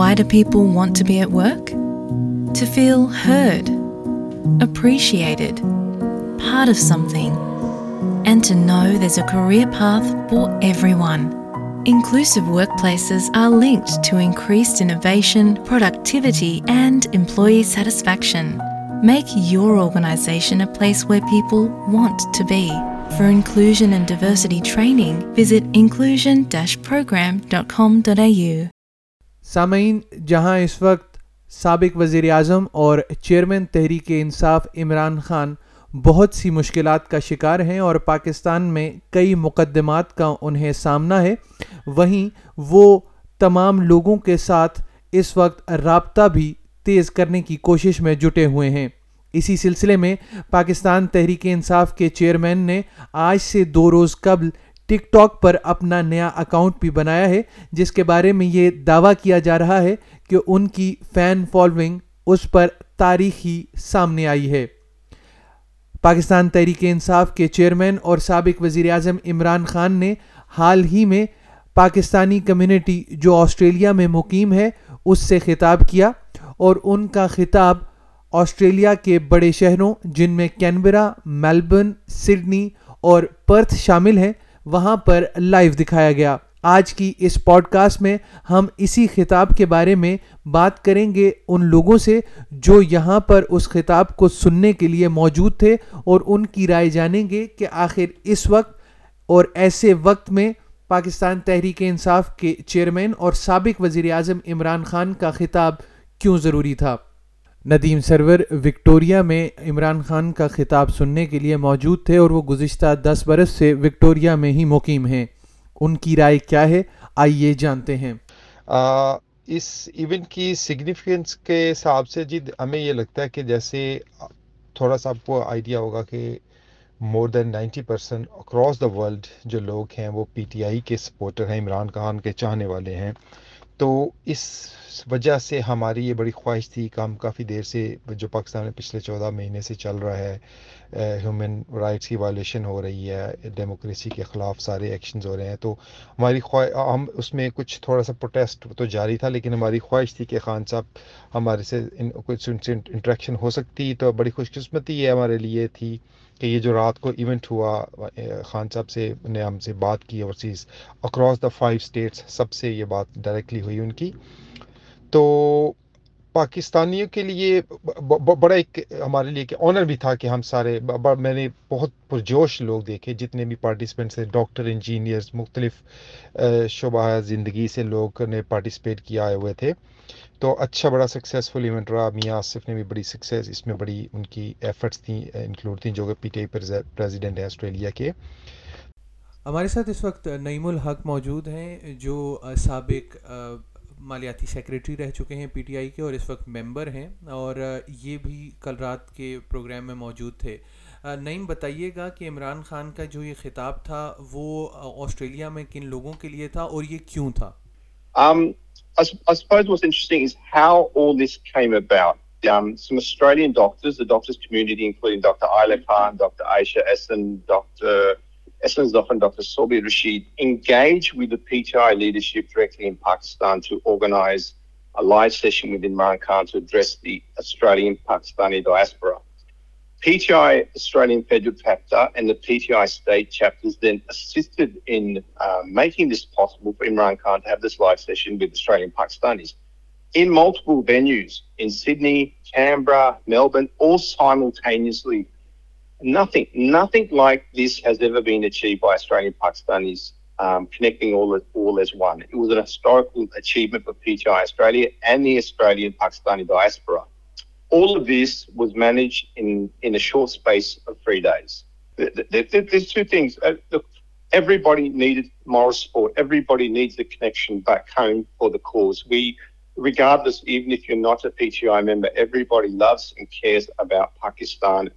Why do people want to be at work? To feel heard, appreciated, part of something, and to know there's a career path for everyone. Inclusive workplaces are linked to increased innovation, productivity, and employee satisfaction. Make your organisation a place where people want to be. For inclusion and diversity training, visit inclusion-program.com.au. سامعین، جہاں اس وقت سابق وزیر اعظم اور chairman Tehreek Insaf Imran Khan بہت سی مشکلات کا شکار ہیں اور پاکستان میں کئی مقدمات کا انہیں سامنا ہے، وہیں وہ تمام لوگوں کے ساتھ اس وقت رابطہ بھی تیز کرنے کی کوشش میں جٹے ہوئے ہیں۔ اسی سلسلے میں پاکستان تحریک انصاف کے چیئرمین نے آج سے دو روز قبل ٹک ٹاک پر اپنا نیا اکاؤنٹ بھی بنایا ہے، جس کے بارے میں یہ دعویٰ کیا جا رہا ہے کہ ان کی فین فالوئنگ اس پر تاریخی سامنے آئی ہے۔ پاکستان تحریک انصاف کے چیئرمین اور سابق وزیر اعظم عمران خان نے حال ہی میں پاکستانی کمیونٹی جو آسٹریلیا میں مقیم ہے، اس سے خطاب کیا اور ان کا خطاب آسٹریلیا کے بڑے شہروں، جن میں کینبرا، میلبرن، سڈنی اور پرتھ شامل ہیں وہاں پر لائیو دکھایا گیا۔ آج کی اس پوڈ کاسٹ میں ہم اسی خطاب کے بارے میں بات کریں گے ان لوگوں سے جو یہاں پر اس خطاب کو سننے کے لیے موجود تھے اور ان کی رائے جانیں گے کہ آخر اس وقت اور ایسے وقت میں پاکستان تحریک انصاف کے چیئرمین اور سابق وزیر اعظم عمران خان کا خطاب کیوں ضروری تھا۔ ندیم سرور وکٹوریا میں عمران خان کا خطاب سننے کے لیے موجود تھے اور وہ گزشتہ دس برس سے وکٹوریا میں ہی مقیم ہیں۔ ان کی رائے کیا ہے؟ آئیے جانتے ہیں۔ آ, اس ایونٹ کی سگنیفیکنس کے حساب سے جی ہمیں یہ لگتا ہے کہ جیسے تھوڑا سا آپ کو آئیڈیا ہوگا کہ more than ninety person across the world جو لوگ ہیں وہ پی ٹی آئی کے سپورٹر ہیں عمران خان کے چاہنے والے ہیں۔ تو اس وجہ سے ہماری یہ بڑی خواہش تھی کہ ہم کافی دیر سے جو پاکستان میں پچھلے چودہ مہینے سے چل رہا ہے ہیومن رائٹس کی وائلیشن ہو رہی ہے ڈیموکریسی کے خلاف سارے ایکشنز ہو رہے ہیں۔ تو ہماری خواہش ہم اس میں کچھ تھوڑا سا پروٹیسٹ تو جاری تھا لیکن ہماری خواہش تھی کہ خان صاحب ہمارے سے ان, کچھ ان سے انٹریکشن ہو سکتی تو بڑی خوش قسمتی ہمارے لیے تھی۔ کہ یہ جو رات کو ایونٹ ہوا خان صاحب سے نے ہم سے بات کی اور چیز اکراس دا فائیو اسٹیٹس سب سے یہ بات ڈائریکٹلی ہوئی ان کی۔ تو پاکستانیوں کے لیے بڑا ایک ہمارے لیے آنر بھی تھا کہ ہم سارے میں نے بہت پرجوش لوگ دیکھے، جتنے بھی پارٹیسپینٹس ہیں ڈاکٹر انجینئرز مختلف شعبہ زندگی سے لوگ نے پارٹیسپیٹ کیا آئے ہوئے تھے۔ تو اچھا بڑا سکسیزفل ایونٹ رہا۔ میاں آصف نے بھی بڑی سکسیز اس میں بڑی ان کی ایفرٹس تھیں انکلوڈ تھیں، جو کہ پی ٹی آئی پریزیڈنٹ ہیں آسٹریلیا کے۔ ہمارے ساتھ اس وقت نعیم الحق موجود ہیں، جو سابق مالیاتی سیکریٹری رہ چکے ہیں پی ٹی آئی کے اور اس وقت ممبر ہیں اور یہ بھی کل رات کے پروگرام میں موجود تھے نعیم بتائیے گا کہ عمران خان کا جو یہ خطاب تھا وہ آسٹریلیا میں کن لوگوں کے لیے تھا اور یہ کیوں تھا um, I, Um, some Australian doctors, the doctors community, including Dr. Isla Khan, Dr. Aisha Essen, Dr. Essence and Dr. Sobi Rashid engaged with the PTI leadership directly in Pakistan to organise a live session with Imran Khan to address the Australian Pakistani diaspora. PTI Australian Federal Chapter and the PTI state chapters then assisted in uh, making this possible for Imran Khan to have this live session with Australian Pakistanis in multiple venues in Sydney, Canberra, Melbourne, all simultaneously nothing, nothing like this has ever been achieved by Australian Pakistanis um, connecting all, as, all as one. It was an historical achievement for PTI Australia and the Australian Pakistani diaspora. All of this was managed in, in a short space of three days. There's two things. Uh, look, everybody needed moral support. Everybody needs the connection back home for the cause. We, regardless, even if you're not a PTI member, everybody loves and cares about Pakistan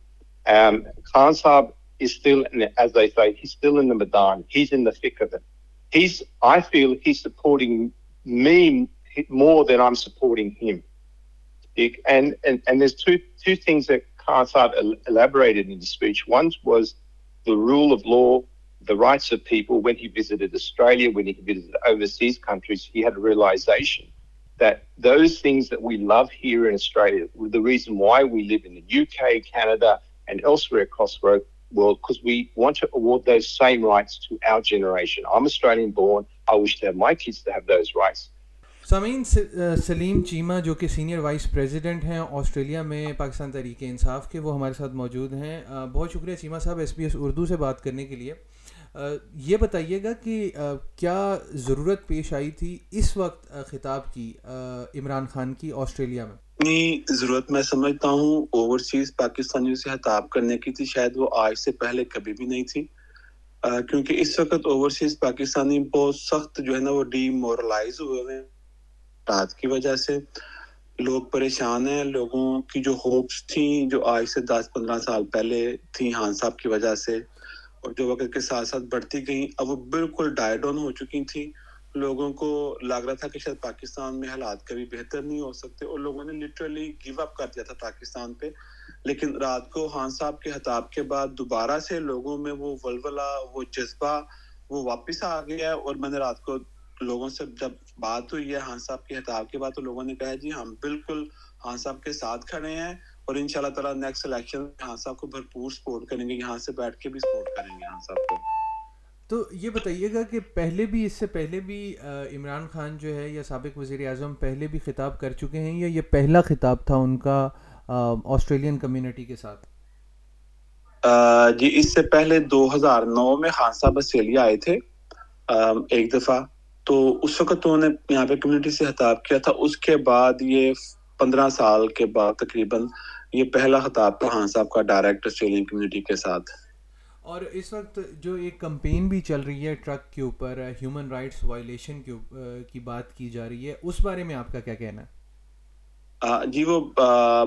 um, Khan Saab is still, in, as they say, he's still in the Madan. He's in the thick of it. He's, I feel, he's supporting me more than I'm supporting him. And and, and there's two two things that Khan Saab elaborated in the speech. One was the rule of law, the rights of people. When he visited Australia, when he visited overseas countries, he had a realization that those things that we love here in Australia, the reason why we live in the UK, Canada, and elsewhere across the world, because we want to award those same rights to our generation. I'm Australian born. I wish to have my kids to have those rights. سامعین سلیم چیمہ جو کہ senior vice president ہیں Australia میں پاکستان تحریک انصاف کے وہ ہمارے ساتھ موجود ہیں بہت شکریہ چیمہ صاحب ایس بی ایس اردو سے بات کرنے کے لیے یہ بتائیے گا کہ کیا ضرورت پیش آئی تھی اس وقت خطاب کی عمران خان کی آسٹریلیا میں اتنی ضرورت میں سمجھتا ہوں اوورسیز پاکستانیوں سے خطاب کرنے کی تھی، شاید وہ آج سے پہلے کبھی بھی نہیں تھی۔ کیونکہ اس وقت اوورسیز پاکستانی بہت سخت جو ہے نا، وہ ڈی مورلائز ہوئے ہیں۔ رات کی وجہ سے لوگ پریشان ہیں، لوگوں کی جو ہوپس تھیں، جو آج سے دس پندرہ سال پہلے تھیں ہان صاحب کی وجہ سے اور جو وقت کے ساتھ ساتھ بڑھتی گئیں، اب وہ بالکل ڈائی ڈاؤن ہو چکی تھیں۔ لوگوں کو لگ رہا تھا کہ شاید پاکستان میں حالات کبھی بہتر نہیں ہو سکتے اور لوگوں نے لٹرلی گیو اپ کر دیا تھا پاکستان پہ۔ لیکن رات کو خان صاحب کے خطاب کے بعد دوبارہ سے لوگوں میں وہ ولولا وہ جذبہ، وہ واپس آ گیا ہے اور میں نے رات کو لوگوں سے جب بات ہوئی ہے ہان صاحب کے خطاب کے بعد تو لوگوں نے کہا جی ہم بالکل ہان صاحب کے ساتھ کھڑے ہیں اور ان شاء اللہ تعالیٰ نیکسٹ الیکشن ہان صاحب کو بھرپور سپورٹ کریں گے، یہاں سے بیٹھ کے بھی سپورٹ کریں گے ہان صاحب کو۔ تو یہ بتائیے گا کہ پہلے بھی اس سے پہلے بھی عمران خان جو ہے یا سابق وزیر اعظم پہلے بھی خطاب کر چکے ہیں یا یہ پہلا خطاب تھا ان کا آسٹریلین کمیونٹی کے ساتھ؟ جی اس سے پہلے دو ہزار نو میں خان صاحب آسٹریلیا آئے تھے ایک دفعہ۔ تو اس وقت انہوں نے یہاں پہ کمیونٹی سے خطاب کیا تھا۔ اس کے بعد یہ پندرہ سال کے بعد تقریباً یہ پہلا خطاب تھا خان صاحب کا، ڈائریکٹ آسٹریلین کمیونٹی کے ساتھ۔ اور اس وقت جو ایک کمپین بھی چل رہی ہے ٹرک کے اوپر، ہیومن رائٹس وائلیشن کی بات کی جا رہی ہے، اس بارے میں آپ کا کیا کہنا ہے؟ جی وہ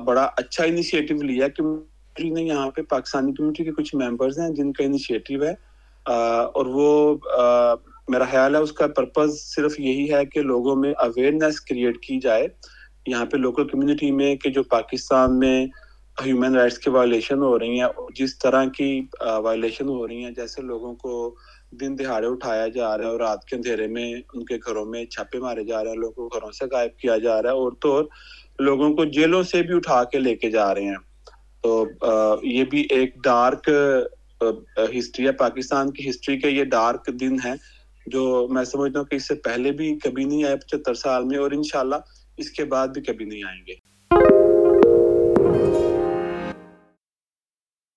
بڑا اچھا انیشیٹو لیا کمیونٹی نے یہاں پہ پاکستانی کمیونٹی کے کچھ ممبرز ہیں جن کا انیشیٹو ہے۔ اور وہ میرا خیال ہے اس کا پرپز صرف یہی ہے کہ لوگوں میں اویئرنیس کریٹ کی جائے۔ یہاں پہ لوکل کمیونٹی میں کہ جو پاکستان میں ہیومن رائٹس کی وائلیشن ہو رہی ہیں، جس طرح کی وائلیشن ہو رہی ہیں، جیسے لوگوں کو دن دہاڑے اٹھایا جا رہا ہے اور رات کے اندھیرے میں ان کے گھروں میں چھاپے مارے جا رہے ہیں، لوگوں کو گھروں سے غائب کیا جا رہا ہے اور تو اور لوگوں کو جیلوں سے بھی اٹھا کے لے کے جا رہے ہیں۔ تو یہ بھی ایک ڈارک ہسٹری ہے۔ پاکستان کی ہسٹری کے یہ ڈارک دن ہے جو میں سمجھتا ہوں کہ اس سے پہلے بھی کبھی نہیں آئے پچہتر سال میں اور انشاءاللہ اس کے بعد بھی کبھی نہیں آئیں گے۔